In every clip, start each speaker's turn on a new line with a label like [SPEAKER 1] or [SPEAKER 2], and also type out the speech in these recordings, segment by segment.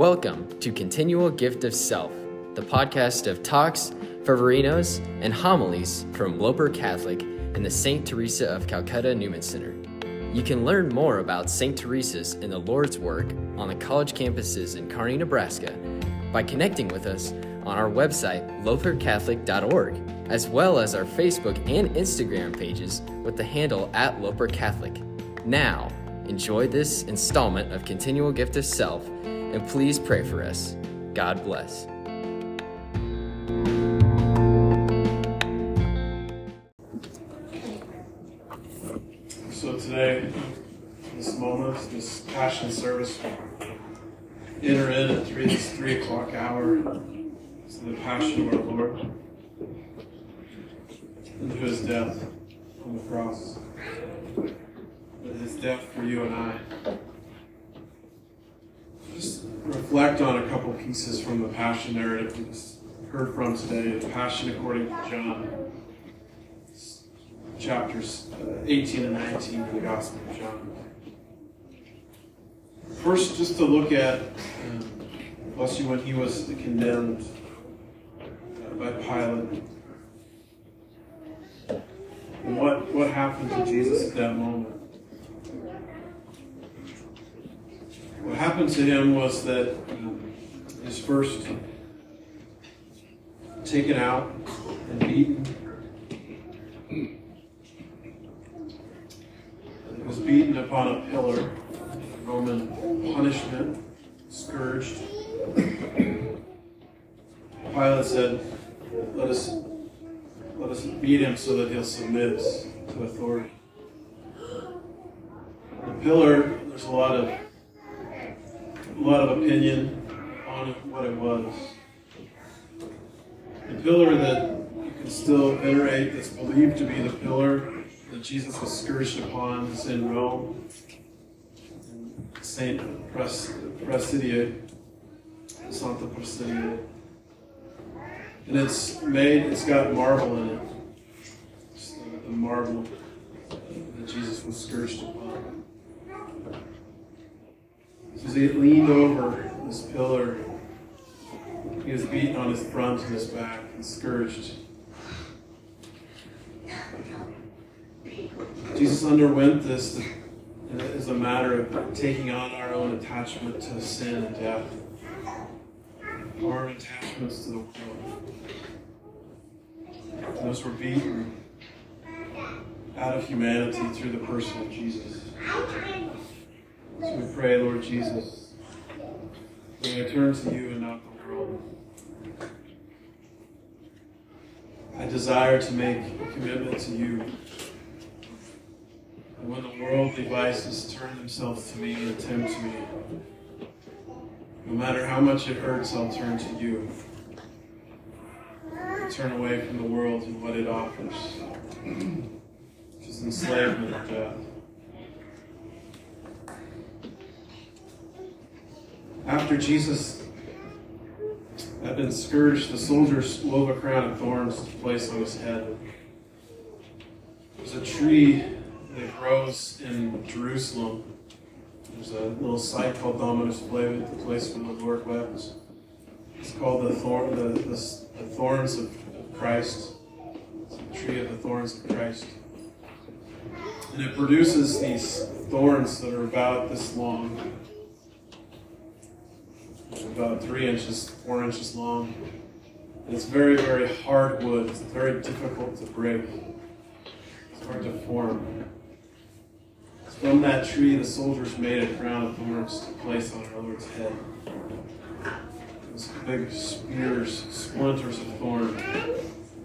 [SPEAKER 1] Welcome to Continual Gift of Self, the podcast of talks, fervorinos, and homilies from Loper Catholic and the St. Teresa of Calcutta Newman Center. You can learn more about St. Teresa's and the Lord's work on the college campuses in Kearney, Nebraska by connecting with us on our website, lopercatholic.org, as well as our Facebook and Instagram pages with the handle at Loper Catholic. Now, enjoy this installment of Continual Gift of Self, and please pray for us. God bless.
[SPEAKER 2] So today, this moment, this passion service, enter in at three, this three o'clock hour to the passion of our Lord and to his death on the cross. His death for you and I. Just reflect on a couple pieces from the passion narrative we just heard from today. The passion according to John chapters uh, 18 and 19 of the Gospel of John. First, just to look at, um, bless you, when he was condemned uh, by Pilate. And what, what happened to Jesus at that moment? What happened to him was that was first taken out and beaten. He was beaten upon a pillar, Roman punishment, scourged. Pilate said, "Let us, let us beat him so that he'll submit to authority." The pillar, there's a lot of, a lot of opinion on what it was. The pillar that you can still venerate, that's believed to be the pillar that Jesus was scourged upon is in Rome. Saint Praesidia, Santa Praesidia. And it's made, it's got marble in it. It's the, the marble that Jesus was scourged upon. As he leaned over this pillar, he was beaten on his front and his back and scourged. Jesus underwent this as a matter of taking on our own attachment to sin and death, our attachments to the world. Those were beaten out of humanity through the person of Jesus. So we pray, Lord Jesus, may I turn to you and not the world. I desire to make a commitment to you. And when the world devices turn themselves to me and tempt me, no matter how much it hurts, I'll turn to you. I'll turn away from the world and what it offers, which is enslavement and death. After Jesus had been scourged, the soldiers wove a crown of thorns to place on his head. There's a tree that grows in Jerusalem. There's a little site called Dominus Flevit, the place where the Lord wept. It's called the, thorn, the, the, the thorns of, of Christ. It's the tree of the thorns of Christ. And it produces these thorns that are about this long, about three inches, four inches long. It's very, very hard wood. It's very difficult to break. It's hard to form. From that tree, the soldiers made a crown of thorns to place on our Lord's head. Those big spears, splinters of thorn,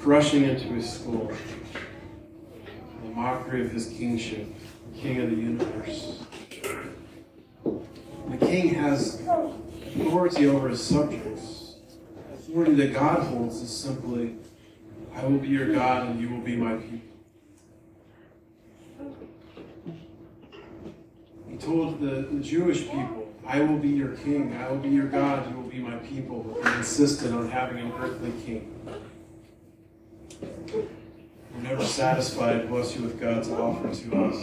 [SPEAKER 2] crushing into his skull. The mockery of his kingship, the king of the universe. The king has authority over his subjects. Authority that God holds is simply, I will be your God and you will be my people. He told the, the Jewish people, I will be your king, I will be your God, you will be my people. But they insisted on having an earthly king. We're never satisfied, bless you, with God's offer to us.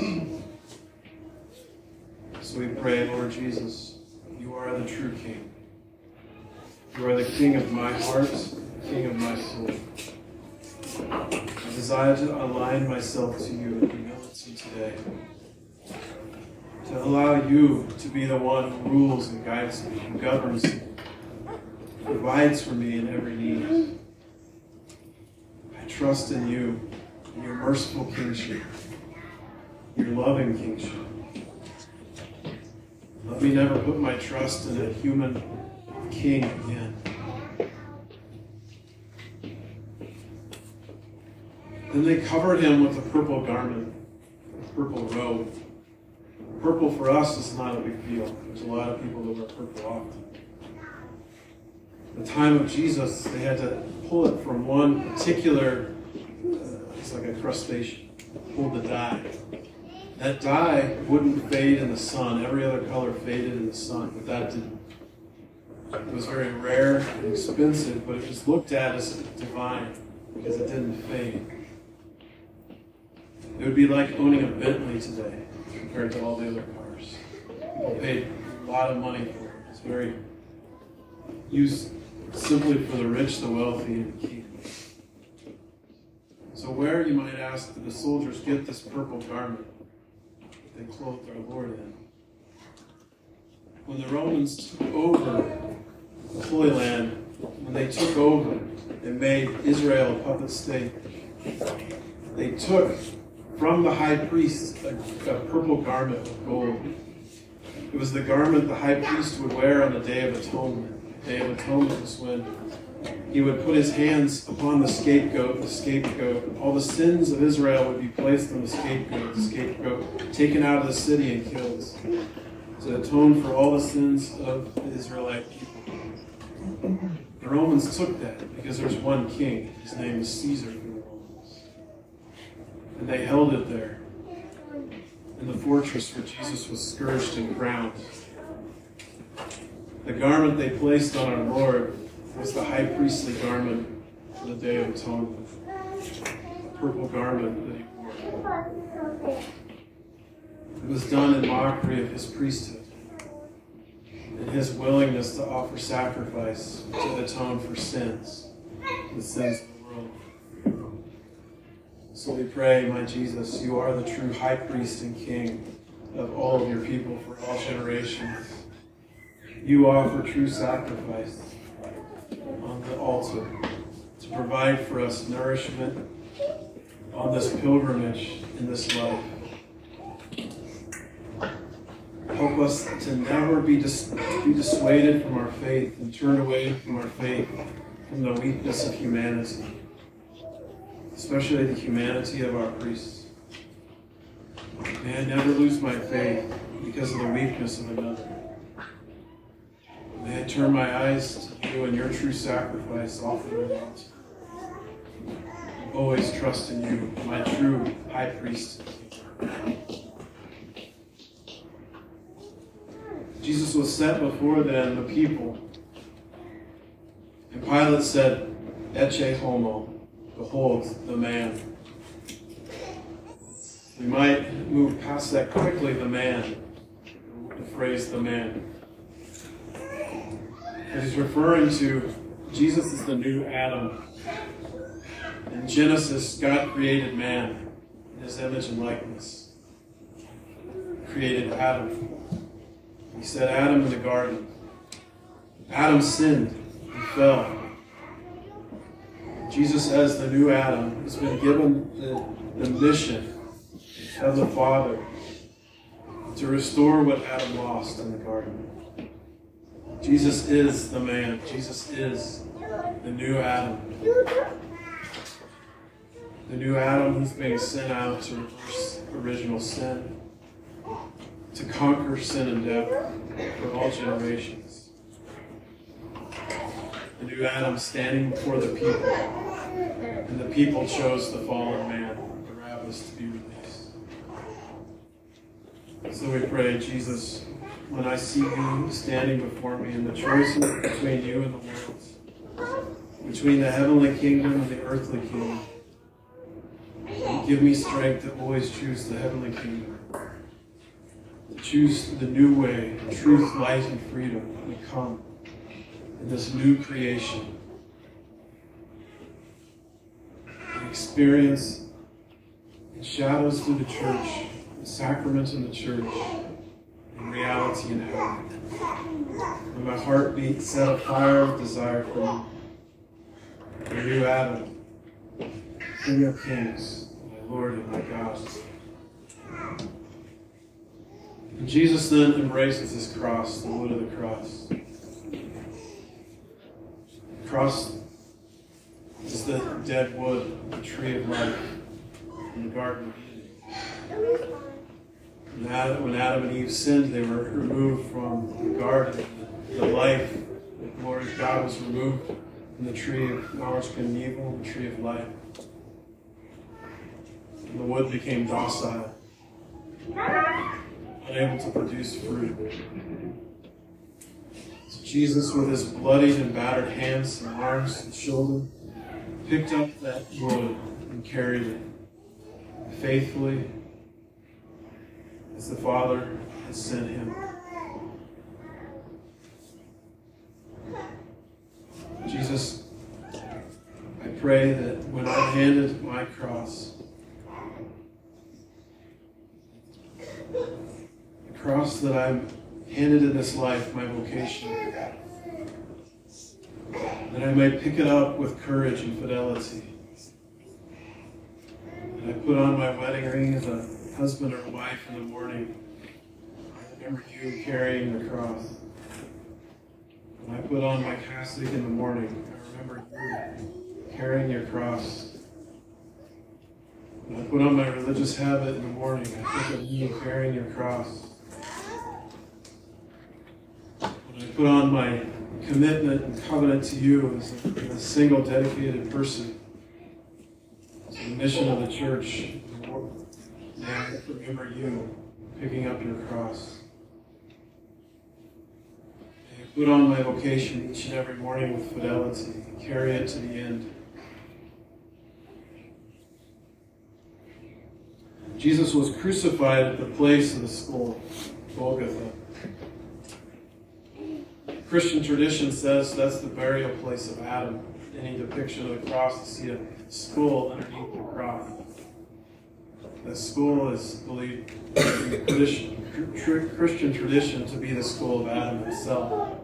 [SPEAKER 2] So we pray, Lord Jesus, are the true king. You are the King of my heart, King of my soul. I desire to align myself to you in humility today. To allow you to be the one who rules and guides me, and governs me, provides for me in every need. I trust in you, in your merciful kingship, your loving kingship. Let me never put my trust in a human king again. Then they covered him with a purple garment, a purple robe. Purple for us is not a big deal. There's a lot of people that wear purple often. the time of Jesus, they had to pull it from one particular, uh, it's like a crustacean, pull the dye. That dye wouldn't fade in the sun. Every other color faded in the sun, but that didn't. It was very rare and expensive, but it was looked at as divine because it didn't fade. It would be like owning a Bentley today compared to all the other cars. People paid a lot of money for it. It's very used simply for the rich, the wealthy, and the king. So where, you might ask, did the soldiers get this purple garment they clothed our Lord in? When the Romans took over the Holy Land, when they took over and made Israel a puppet state, they took from the high priest a, a purple garment of gold. It was the garment the high priest would wear on the Day of Atonement. The Day of Atonement was when he would put his hands upon the scapegoat, the scapegoat. All the sins of Israel would be placed on the scapegoat, the scapegoat taken out of the city and killed to atone for all the sins of the Israelite people. The Romans took that because there's one king. His name is Caesar in the Romans. and they held it there in the fortress where Jesus was scourged and crowned. The garment they placed on our Lord was the high priestly garment for the Day of Atonement, the purple garment that he wore. It was done in mockery of his priesthood and his willingness to offer sacrifice to atone for sins, the sins of the world. so we pray, my Jesus, you are the true high priest and king of all of your people for all generations. You offer true sacrifice on the altar to provide for us nourishment on this pilgrimage in this life. Help us to never be, dis- be dissuaded from our faith and turn away from our faith from the weakness of humanity especially the humanity of our priests. May I never lose my faith because of the weakness of another. Turn my eyes to you and your true sacrifice and often. Always trust in you, my true high priest. Jesus was set before them, the people. And Pilate said, Ecce homo, Behold the man. We might move past that quickly, the man, the phrase the man. He's referring to Jesus is the new Adam. In Genesis, God created man in his image and likeness. Created Adam. He said Adam in the garden. Adam sinned. He fell. Jesus, as the new Adam, has been given the, the mission of the Father to restore what Adam lost in the garden. Jesus is the man. Jesus is the new Adam. The new Adam who's being sent out to reverse original sin, to conquer sin and death for all generations. The new Adam standing before the people and the people chose the fallen man, Barabbas, to be released. So we pray, Jesus, when I see you standing before me in the choices between you and the world, between the heavenly kingdom and the earthly kingdom, give me strength to always choose the heavenly kingdom, to choose the new way, truth, light, and freedom. We come in this new creation. We experience in shadows through the church, in sacraments in the church, in reality in heaven. When my heartbeat set afire with desire for you, new Adam, King of Kings, my Lord and my God. And Jesus then embraces his cross, the wood of the cross. The cross is the dead wood, the tree of life in the Garden of Eden. When Adam, when Adam and Eve sinned, they were removed from the garden. The life, the glory of God was removed from the tree of knowledge of and evil, the tree of life. And the wood became docile, unable to produce fruit. So Jesus, with his bloodied and battered hands and arms and shoulder, picked up that wood and carried it faithfully the Father has sent him. Jesus, I pray that when I'm handed my cross, the cross that I'm handed in this life, my vocation, that I may pick it up with courage and fidelity. And I put on my wedding ring as a husband or wife in the morning. I remember you carrying the cross. When I put on my cassock in the morning, I remember you carrying your cross. When I put on my religious habit in the morning, I think of you carrying your cross. When I put on my commitment and covenant to you as a, as a single dedicated person, to the mission of the church, I remember you picking up your cross. I put on my vocation each and every morning with fidelity and carry it to the end. Jesus was crucified at the place of the skull, Golgotha. Christian tradition says that's the burial place of Adam. Any depiction of the cross, you see a skull underneath the cross. That school is believed in tradition, Christian tradition to be the school of Adam himself.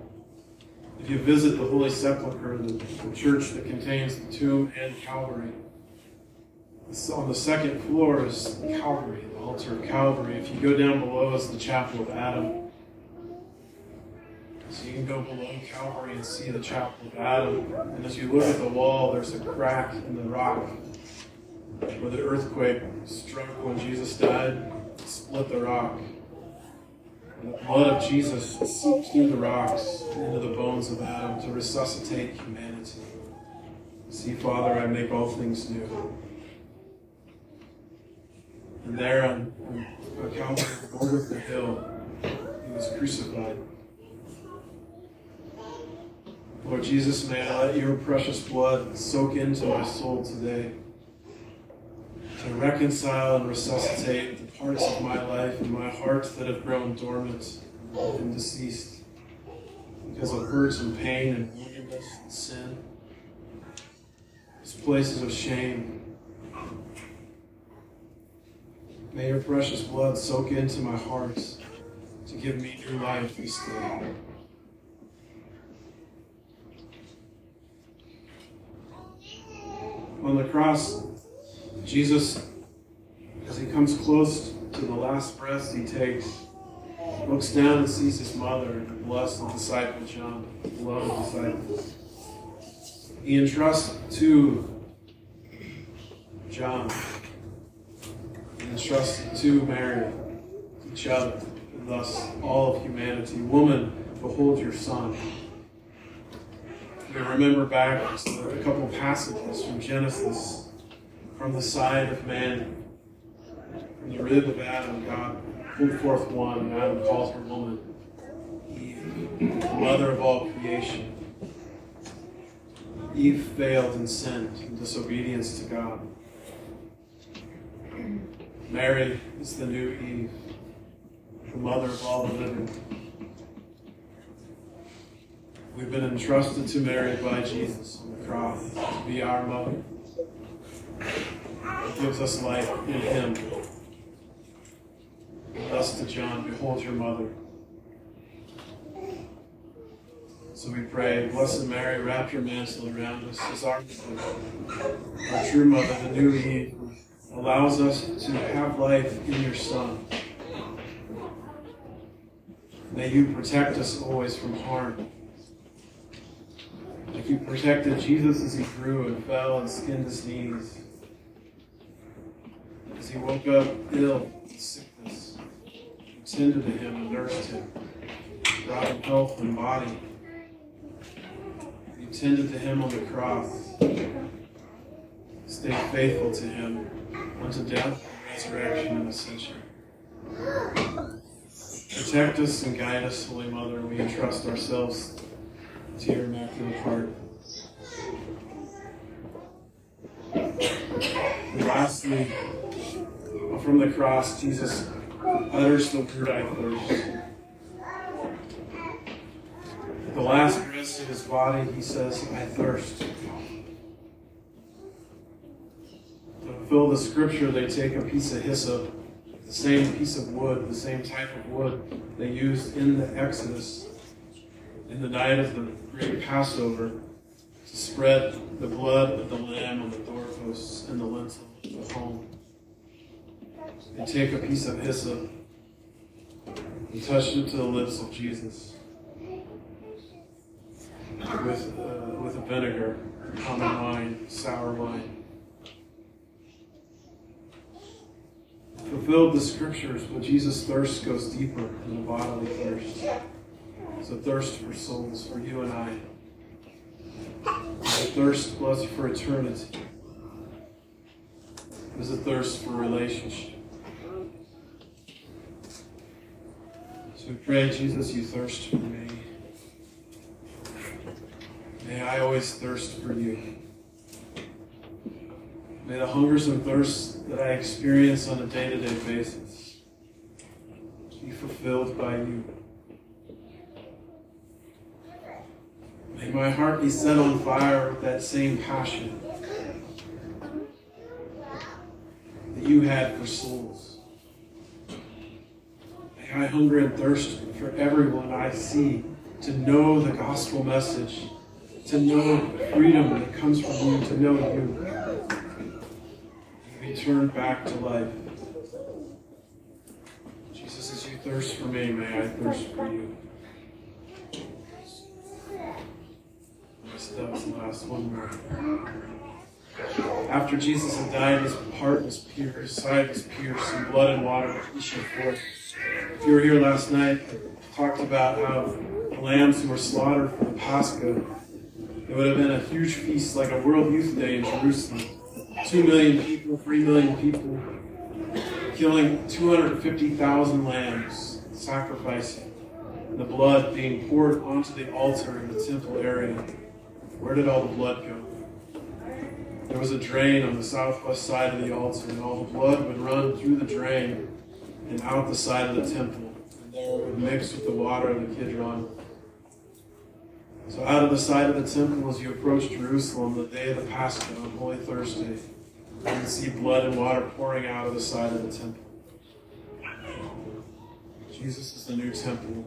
[SPEAKER 2] If you visit the Holy Sepulchre, the, the church that contains the tomb and Calvary, on the second floor is Calvary, the altar of Calvary. If you go down below is the chapel of Adam. So you can go below Calvary and see the chapel of Adam. And as you look at the wall, there's a crack in the rock where the earthquake struck when Jesus died, split the rock. And the blood of Jesus seeped through the rocks into the bones of Adam to resuscitate humanity. See, Father, I make all things new. And there on, on Calvary, Golgotha Hill, he was crucified. Lord Jesus, may I let your precious blood soak into my soul today to reconcile and resuscitate the parts of my life and my heart that have grown dormant and deceased because of hurt and pain and woundedness and sin. These places of shame. May your precious blood soak into my heart to give me new life this day. On the cross, Jesus, as he comes close to the last breath he takes, looks down and sees his mother and the blessed disciple John, the beloved disciple. He entrusts to John, he entrusts to Mary, each other, and thus all of humanity. Woman, behold your son. We remember back a couple passages from Genesis from the side of man, from the rib of Adam, God pulled forth one, and Adam calls her woman, Eve, the mother of all creation. Eve failed in sin and disobedience to God. Mary is the new Eve, the mother of all the living. We've been entrusted to Mary by Jesus on the cross to be our mother. It gives us life in Him. Thus to John, behold your mother. So we pray, Blessed Mary, wrap your mantle around us as our mother, our true mother, the new Eve, allows us to have life in your Son. May you protect us always from harm. Like you protected Jesus as he grew and fell and skinned his knees. As he woke up ill with sickness, tended to him and nursed him, brought him health and body. You tended to him on the cross, stayed faithful to him unto death, resurrection, and ascension. Protect us and guide us, Holy Mother, we entrust ourselves to your immaculate heart. And lastly, from the cross, Jesus utters the word I thirst. At the last breath of his body, he says, I thirst. To fulfill the scripture, they take a piece of hyssop, the same piece of wood, the same type of wood they used in the Exodus in the night of the great Passover to spread the blood of the lamb on the doorposts and the lintel of the home. They take a piece of hyssop and touch it to the lips of Jesus with, uh, with a vinegar, common wine, sour wine. Fulfilled the scriptures, but Jesus' thirst goes deeper than a bodily thirst. It's a thirst for souls, for you and I. A thirst, bless for eternity. It's a thirst for relationship. So we pray, Jesus, you thirst for me. May I always thirst for you. May the hungers and thirsts that I experience on a day to day basis be fulfilled by you. May my heart be set on fire with that same passion that you had for souls. May I hunger and thirst for everyone I see to know the gospel message, to know freedom that comes from you, to know you. Be turned back to life. Jesus, as you thirst for me, may I thirst for you. Last one more. After Jesus had died, his heart was pierced, his side was pierced, and blood and water issued forth. If you were here last night, I talked about how the lambs who were slaughtered for the Pascha, it would have been a huge feast like a World Youth Day in Jerusalem. Two million people, three million people, killing 250,000 lambs, sacrificing, and the blood being poured onto the altar in the temple area. Where did all the blood go? There was a drain on the southwest side of the altar, and all the blood would run through the drain and out the side of the temple. And there it would mix with the water of the Kidron. So out of the side of the temple, as you approach Jerusalem, the day of the Pascha on Holy Thursday, you can see blood and water pouring out of the side of the temple. Jesus is the new temple,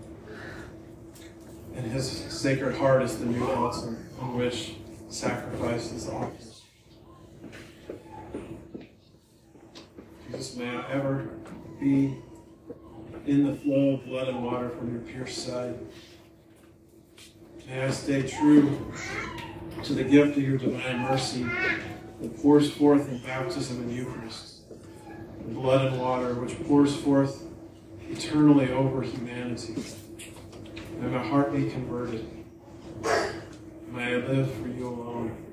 [SPEAKER 2] and his sacred heart is the new altar on which sacrifice is offered. May I ever be in the flow of blood and water from your pierced side. May I stay true to the gift of your divine mercy that pours forth in baptism and Eucharist, the blood and water which pours forth eternally over humanity. May my heart be converted. May I live for you alone.